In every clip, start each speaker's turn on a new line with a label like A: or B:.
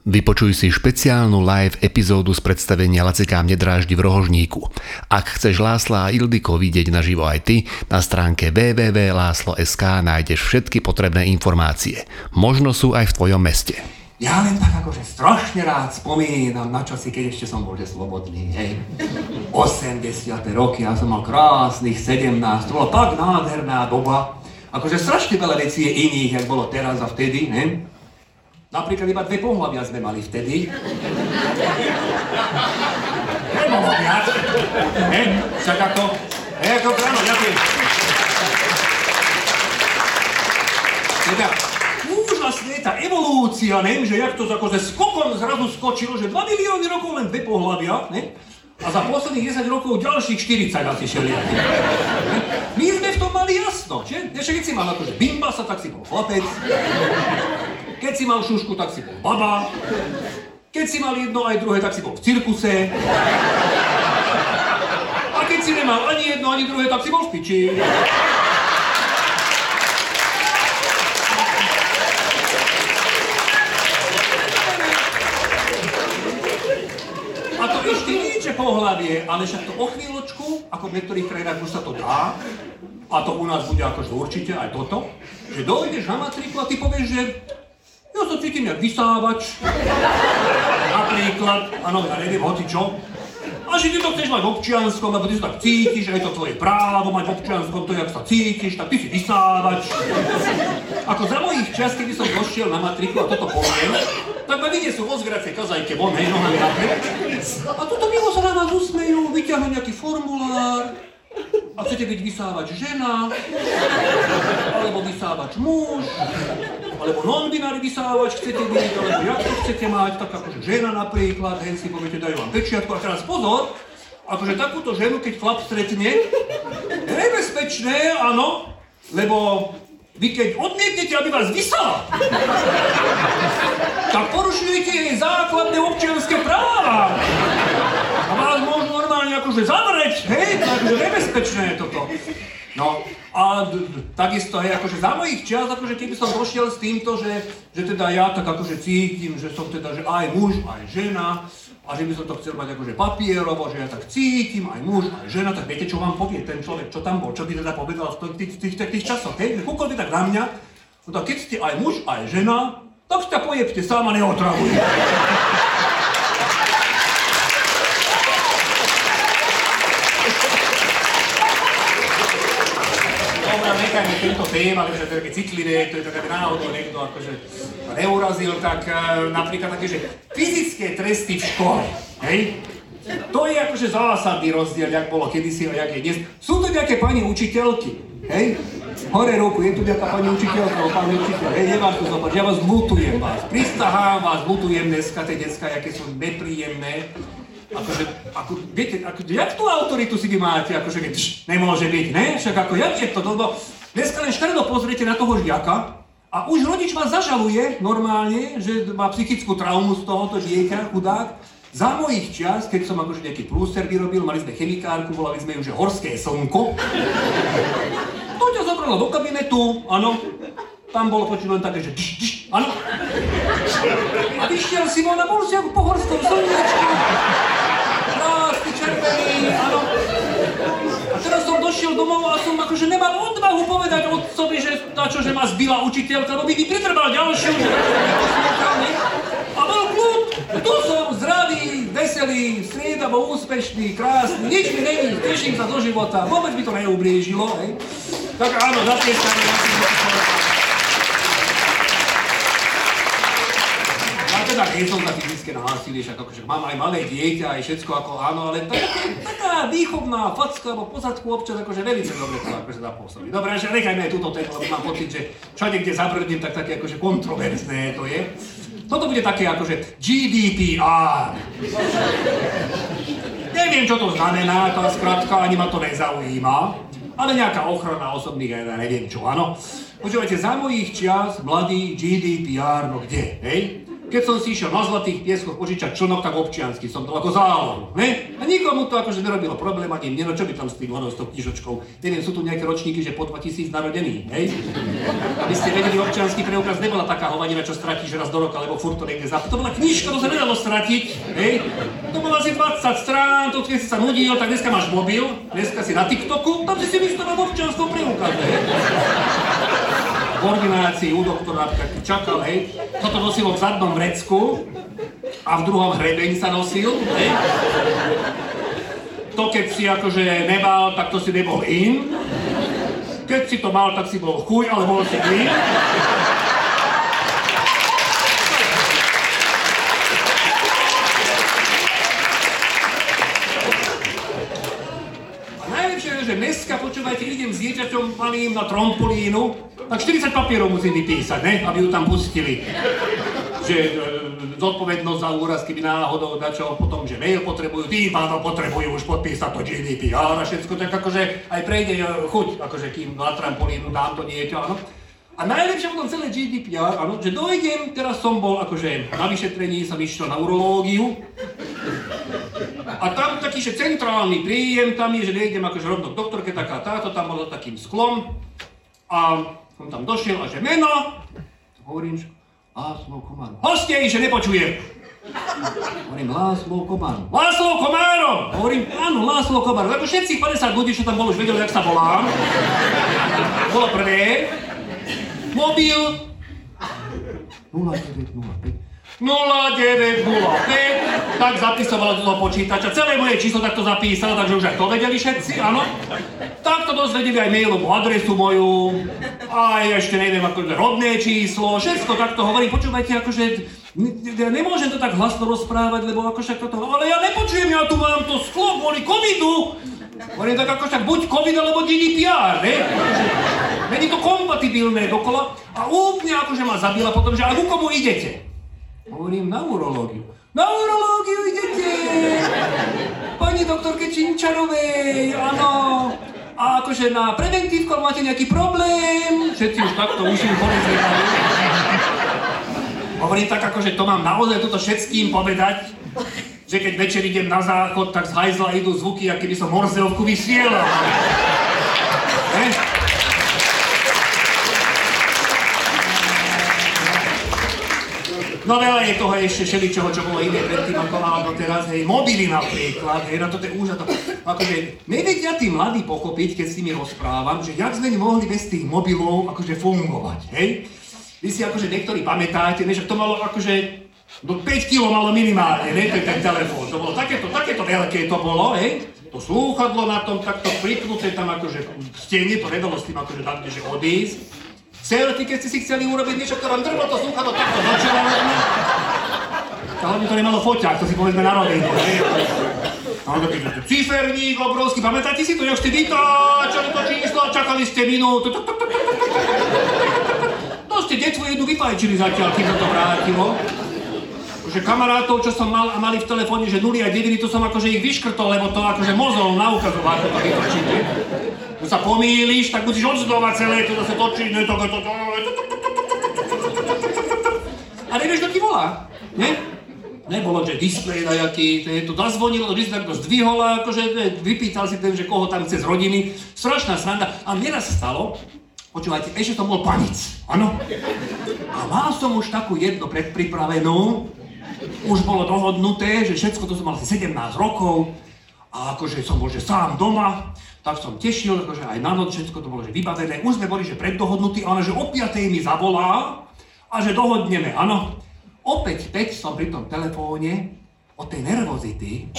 A: Vypočuj si špeciálnu live epizódu z predstavenia Lacika Nedráždi v Rohožníku. Ak chceš Lásla a Ildiko vidieť naživo aj ty, na stránke www.láslo.sk nájdeš všetky potrebné informácie. Možno sú aj v tvojom meste.
B: Ja len tak akože strašne rád spomínam na časy, keď ešte som bol slobodný, hej. 80. roky, ja som mal krásnych 17, to bola tak nádherná doba. Akože strašne veľa vecí je iných, jak bolo teraz a vtedy, ne? Napríklad iba dve pohľavia sme mali vtedy. Nebolo viac. Ne? Však ako... Ne, ako áno, ďakujem. Teda, úžasne tá evolúcia, ne? že jak to akože skokom zrazu skočilo, že 2 milióny rokov len dve pohľavia, ne? A za posledných 10 rokov ďalších 40 asi šeliakých. My sme v tom mali jasno, že? Ešte keď si mal akože bimbasa, tak si bol chlapec. Keď si mal šušku, tak si bol baba. Keď si mal jedno aj druhé, tak si bol v cirkuse. A keď si nemal ani jedno, ani druhé, tak si bol v piči. A to ešte nie je pohľavie, ale však to o chvíľočku, ako v niektorých krajinách už sa to dá, a to u nás bude akože určite aj toto, že dojdeš na matriku a ty povieš, že ja sa cítim jak vysávač, napríklad, áno, ja neviem, hoci čo. A že ty to chceš mať v občianskom, lebo ty sa tak cítiš, a je to tvoje právo mať v občianskom, to jak sa cítiš, tak ty si vysávač. Ako za mojich čas, kedy som došiel na matriku a toto poviem, tak ma vyniesú vo zgracej kazajke von, hej, nohami napred. A toto milo sa na vás usmejú, vyťahnu nejaký formulár, a chcete byť vysávač žena, alebo vysávač muž, alebo non-binary vysávač chcete byť, alebo jak to chcete mať, tak akože žena napríklad, hen si poviete, dajú vám pečiatku. A teraz pozor, akože takúto ženu, keď chlap stretne, je nebezpečné, áno, lebo vy keď odmietnete, aby vás vysala, tak porušujete jej základné občianské práva. A vás môžu normálne akože zavrieť, hej, takže nebezpečné je toto. No a takisto, hej, akože za mojich čas, akože keby som došiel s týmto, že, že teda ja tak akože cítim, že som teda, že aj muž, aj žena, a že by som to chcel mať akože papierovo, že ja tak cítim, aj muž, aj žena, tak viete, čo vám povie ten človek, čo tam bol, čo by teda povedal v tých, tých, tých, tých časoch, hej, kúkol by tak na mňa, no tak keď ste aj muž, aj žena, tak sa pojebte sám a neotravujte. Dobre, nechajme tento tém, ale že to je také citlivé, to je také náhodou niekto akože neurazil, tak uh, napríklad také, že fyzické tresty v škole, hej? To je akože zásadný rozdiel, jak bolo kedysi a jak je dnes. Sú to nejaké pani učiteľky, hej? Hore ruku, je tu nejaká pani učiteľka, pán učiteľ, hej, nemám to zopačiť, ja vás lutujem vás, pristahám vás, lutujem dneska tie detská, aké sú nepríjemné. Akože, ako, viete, ako, jak tú autoritu si vy máte, akože, š, nemôže byť, ne? Však ako, jak je to, lebo dneska len škaredo pozriete na toho žiaka a už rodič vás zažaluje normálne, že má psychickú traumu z tohoto dieťa, chudák. Za mojich čas, keď som akože nejaký prúser vyrobil, mali sme chemikárku, volali sme ju, že horské slnko. To ťa zobralo do kabinetu, áno. Tam bolo počuť len také, že dš, dš, áno. A vyšiel si von a bol si ako po horskom slnečku. Krásny, červený, áno. A teraz som došiel domov a som akože nemal odvahu povedať otcovi, že na čo, že ma zbila učiteľka, lebo by mi pritrbal ďalšiu, že a bol kľud. Tu som zdravý, veselý, striedavo úspešný, krásny, nič mi není, teším sa do života, vôbec mi to neublížilo, hej. Tak áno, zatlieskanie na tým, Ja teda nie som za fyzické násilie, však akože mám aj malé dieťa, aj všetko ako áno, ale tak, taká výchovná facka alebo pozadku občas akože veľmi dobre to akože zapôsobí. Dobre, že nechajme aj túto tému, lebo mám pocit, že všade, kde zabrdnem, tak také akože kontroverzné to je. Toto bude také akože GDPR. Neviem, čo to znamená, tá skratka, ani ma to nezaujíma, ale nejaká ochrana osobných, ja neviem čo, áno. Počúvajte, za mojich čias, mladý GDPR, no kde, hej? Keď som si išiel na Zlatých pieskoch požičať člnok, tak občiansky som to ako zálohu, ne? A nikomu to akože nerobilo problém, ani mne, no čo by tam s tým ono, s tou knižočkou. Neviem, sú tu nejaké ročníky, že po 2000 narodení, hej? Aby ste vedeli, občiansky preukaz nebola taká hovanina, čo stratíš raz do roka, lebo furt to niekde zapí. To bola knižka, to sa nedalo stratiť, hej? To bola asi 20 strán, to keď si sa nudil, tak dneska máš mobil, dneska si na TikToku, tam si si vystaval v občianskom preukaze? V ordinácii u doktora tak čakal, hej. Toto nosilo v zadnom vrecku a v druhom hrebeň sa nosil, hej. To keď si akože nemal, tak to si nebol in. Keď si to mal, tak si bol chuj, ale bol si in. Že dneska, počúvajte, idem s dieťaťom malým na trompolínu, tak 40 papierov musím vypísať, ne? Aby ju tam pustili. Že e, zodpovednosť za úraz, keby náhodou dačo potom, že mail potrebujú, tým pádom potrebujú už podpísať to GDPR a všetko, tak akože aj prejde e, chuť, akože kým na trampolínu dám to dieťa, áno. A najlepšie v tom celé GDPR, áno, že dojdem, teraz som bol akože na vyšetrení, som išiel na urológiu, a tam taký, že centrálny príjem, tam je, že nejdem akože rovno k doktorke, taká táto, tam bolo takým sklom. A som tam došiel a že meno, hovorím, že Láslo Komár. Hostej, že nepočujem. Hovorím, Láslo Komár. Láslo Komárov! Hovorím, áno, Láslo Komár. Lebo všetci 50 ľudí, čo tam bolo, už vedeli, jak sa volám. Bolo prvé. Mobil 0905 0905, tak zapisovala do toho počítača. Celé moje číslo takto zapísala, takže už aj to vedeli všetci, áno. Tak to dozvedeli aj mailovú adresu moju, aj ešte neviem, ako rodné číslo, všetko takto hovorí. Počúvajte, akože ja nemôžem to tak hlasno rozprávať, lebo akože toto, ale ja nepočujem, ja tu mám to sklo kvôli covidu. Hovorím tak ako však buď COVID alebo GDPR, ne? Není to kompatibilné dokola a úplne akože ma zabila potom, že a ku komu idete? Hovorím na urológiu. Na urológiu idete! Pani doktorke Činčarovej, áno. A akože na preventívku máte nejaký problém? Všetci už takto uším polizli. Hovorím tak akože to mám naozaj toto všetkým povedať, že keď večer idem na záchod, tak z hajzla idú zvuky, aký by som Morzeovku vysielal. Ne? No veľa je toho ešte všeličoho, čo bolo iné predtým, ako mal doteraz, hej, mobily napríklad, hej, na to je úžasné. Akože, nevedia tí mladí pochopiť, keď s nimi rozprávam, že jak sme mohli bez tých mobilov akože fungovať, hej. Vy si akože niektorí pamätáte, že to malo akože do 5 kg malo minimálne, ne, ten, ten telefón. To bolo takéto, takéto veľké to bolo, hej. To slúchadlo na tom takto priknuté tam akože v stene, to nedalo s tým akože dať, že odísť. Celty, keď ste si chceli urobiť niečo, ktoré vám drvlo to slúchadlo takto do čela, hlavne to nemalo foťák, to si povedzme na rovinu, hej. No, taký ciferník obrovský, pamätáte si to, jak ste vytáčali to číslo a čakali ste minútu. To ste detvu jednu vypajčili zatiaľ, kým sa to vrátilo. Akože kamarátov, čo som mal a mali v telefóne, že 0 a 9, to som akože ich vyškrtol, lebo to akože mozol naukazoval, ako to vytočíte že sa pomýliš, tak musíš odzdovať celé, to zase točí, ne, to, to, to, a nevieš, kto ti volá, ne? Nebolo, že displej nejaký, to zazvonilo, že si takto zdvihol a akože vypýtal si ten, že koho tam chce z rodiny. Strašná sranda. A mne raz stalo, počúvajte, ešte som bol panic, áno? A mal som už takú jednu predpripravenú, už bolo dohodnuté, že všetko to som mal asi 17 rokov, a akože som bol že sám doma, tak som tešil, akože aj na noc všetko to bolo že vybavené. Už sme boli že preddohodnutí, ale že o 5. mi zavolá a že dohodneme, áno. Opäť 5 som pri tom telefóne od tej nervozity.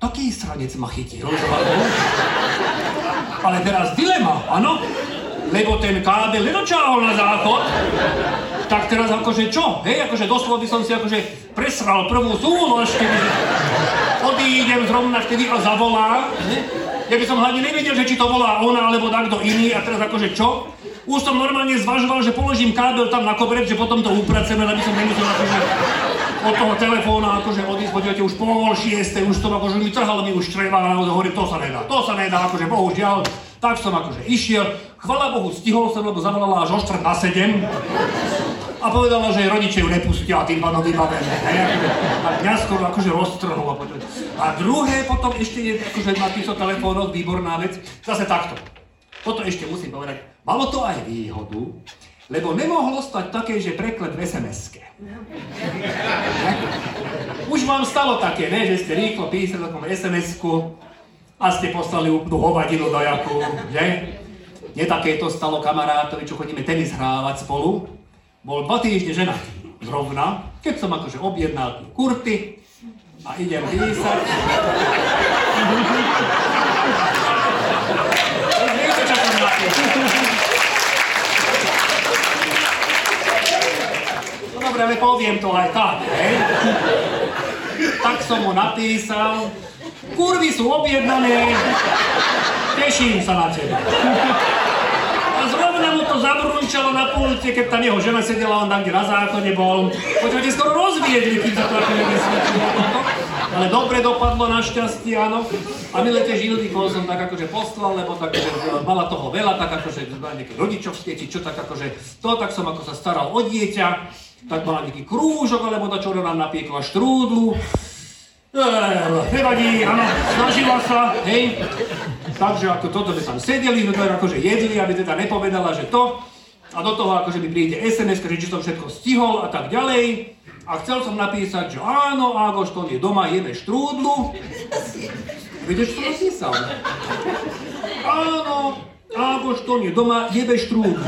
B: Taký stranec ma chytil, ale teraz dilema, áno? Lebo ten kábel nedočahol na záchod, tak teraz akože čo? Hej, akože doslova by som si akože presral prvú súložku, odídem zrovna vtedy a zavolá, ne? Ja by som hlavne nevedel, že či to volá ona alebo takto iný a teraz akože čo? Už som normálne zvažoval, že položím kábel tam na koberec, že potom to upraceme, aby som nemusel akože od toho telefóna akože odísť, počujete, už pol šieste, už to akože mi trhalo mi už čreva a hovorím, to sa nedá, to sa nedá, akože bohužiaľ. Tak som akože išiel, chvala Bohu, stihol som, lebo zavolala až o na sedem. A povedala, že jej rodiče ju nepustia a tým pádom vybavené. A mňa skoro akože roztrhlo. A druhé potom ešte je akože na týchto telefónoch výborná vec, zase takto. Toto ešte musím povedať. Malo to aj výhodu, lebo nemohlo stať také, že preklad v sms Už vám stalo také, ne, že ste rýchlo písali takom SMS-ku a ste poslali úplnú hovadinu do jakú, že? Nie také to stalo kamarátovi, čo chodíme tenis hrávať spolu. Bol dva týždne ženatý, zrovna, keď som akože objednal kurty a idem písať. Viete? No dobre, ale poviem to aj tak, hej? Tak som mu napísal, kurvy sú objednané, teším sa na teba. To zabrunčalo na pulte, keď tam jeho žena sedela, on tam, kde na záchode bol. Počúvate, skoro rozviedli, keď sa to ako nevysvetlilo. Ale dobre dopadlo našťastie, áno. A milé tie Ildiko som tak akože poslal, lebo tak, že mala toho veľa, tak akože nejaké rodičovské, či čo tak akože to, tak som ako sa staral o dieťa, tak mala nejaký krúžok, alebo to čo nám napiekla štrúdlu. Nevadí, áno, snažila sa, hej. Takže ako toto by tam sedeli, no to akože jedli, aby teda nepovedala, že to. A do toho akože mi príde SMS, že či som všetko stihol a tak ďalej. A chcel som napísať, že áno, Ágoš, to je doma, jeme štrúdlu. Viete, čo som napísal? Áno, Ágoš, to je doma, jebe štrúdlu.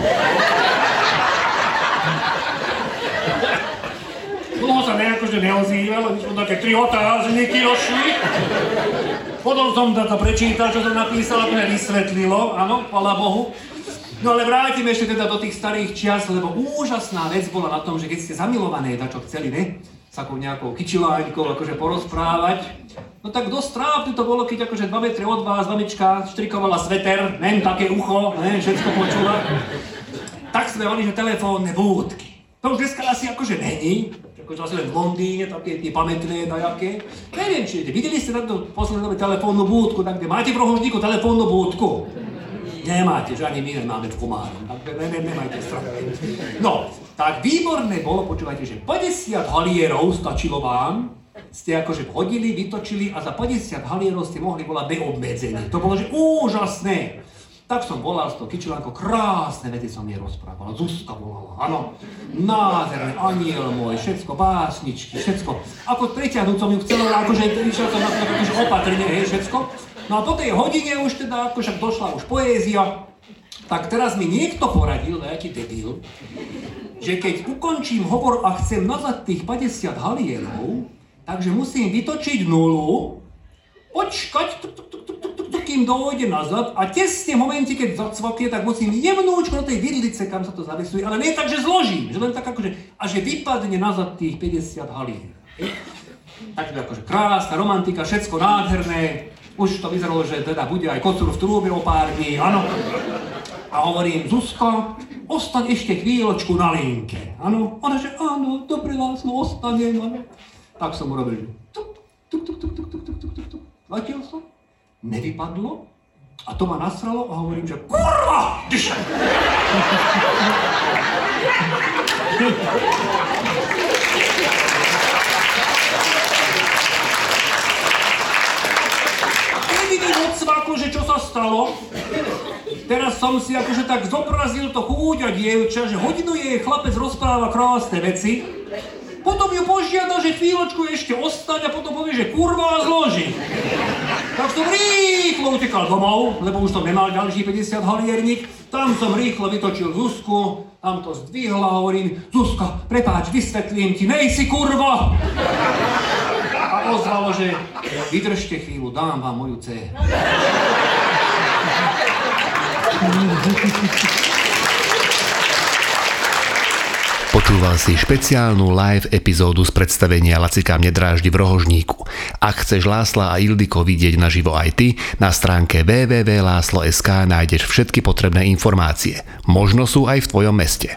B: Sa nejakože neozýval, už som také tri otázniky došli. Potom som to prečítal, čo som napísal, to vysvetlilo, áno, chvala Bohu. No ale vrátim ešte teda do tých starých čias, lebo úžasná vec bola na tom, že keď ste zamilované, čo chceli, ne? S takou nejakou kyčiláňkou akože porozprávať. No tak dosť trápne to bolo, keď akože 2 metre od vás mamička štrikovala sveter, nem také ucho, ne, všetko počula. Tak sme mali, že telefónne búdky. To už dneska asi akože není, ako zase len v Londýne, také tie pamätné dajaké. Neviem, či videli ste na to posledné dobe telefónnu búdku, tak kde máte v rohožníku telefónnu búdku? Nemáte, že ani my nemáme v Komáru, ne, ne, nemajte strach. No, tak výborné bolo, počúvajte, že 50 halierov stačilo vám, ste akože hodili, vytočili a za 50 halierov ste mohli volať neobmedzenie. To bolo, že úžasné. Tak som volal s tou kyčelánkou, krásne vety som jej rozprával. Zuzka volala, áno. Nádherné, aniel môj, všetko, básničky, všetko. Ako preťahnuť som ju chcel, akože išiel som na to akože opatrne, hej, všetko. No a po tej hodine už teda, akože došla už poézia, tak teraz mi niekto poradil, nejaký debil, že keď ukončím hovor a chcem nazad tých 50 halierov, takže musím vytočiť nulu, počkať, kým dojde nazad a tesne v momente, keď zacvakne, tak musím jemnúčko do tej vidlice, kam sa to zavesuje, ale nie tak, že zložím, že len tak akože, a že vypadne nazad tých 50 halín. Takže akože krásna romantika, všetko nádherné, už to vyzeralo, že teda bude aj kocúr v trúbe o pár dní, áno. A hovorím, Zuzka, ostaň ešte chvíľočku na linke, áno. Ona, že áno, dobre, Láslo, ostanem, áno. Tak som urobil, tuk, tuk, tuk, tuk, tuk, tuk, tuk, tuk, tuk. Letel som, nevypadlo a to ma nasralo a hovorím, že kurva, tyša. Jediný odsvako, že čo sa stalo, teraz som si akože tak zobrazil to chúďa dievča, že hodinu jej chlapec rozpráva krásne veci, potom ju požiada, že chvíľočku ešte ostať a potom povie, že kurva a zloží. Tak som rýchlo utekal domov, lebo už som nemal ďalší 50 halierník. Tam som rýchlo vytočil Zuzku, tam to zdvihla a hovorím, Zuzka, prepáč, vysvetlím ti, nejsi kurva. A ozvalo, že vydržte chvíľu, dám vám moju dceru.
A: Počúval si špeciálnu live epizódu z predstavenia Lacika Nedráždi v Rohožníku. Ak chceš Lásla a Ildiko vidieť naživo aj ty, na stránke www.láslo.sk nájdeš všetky potrebné informácie. Možno sú aj v tvojom meste.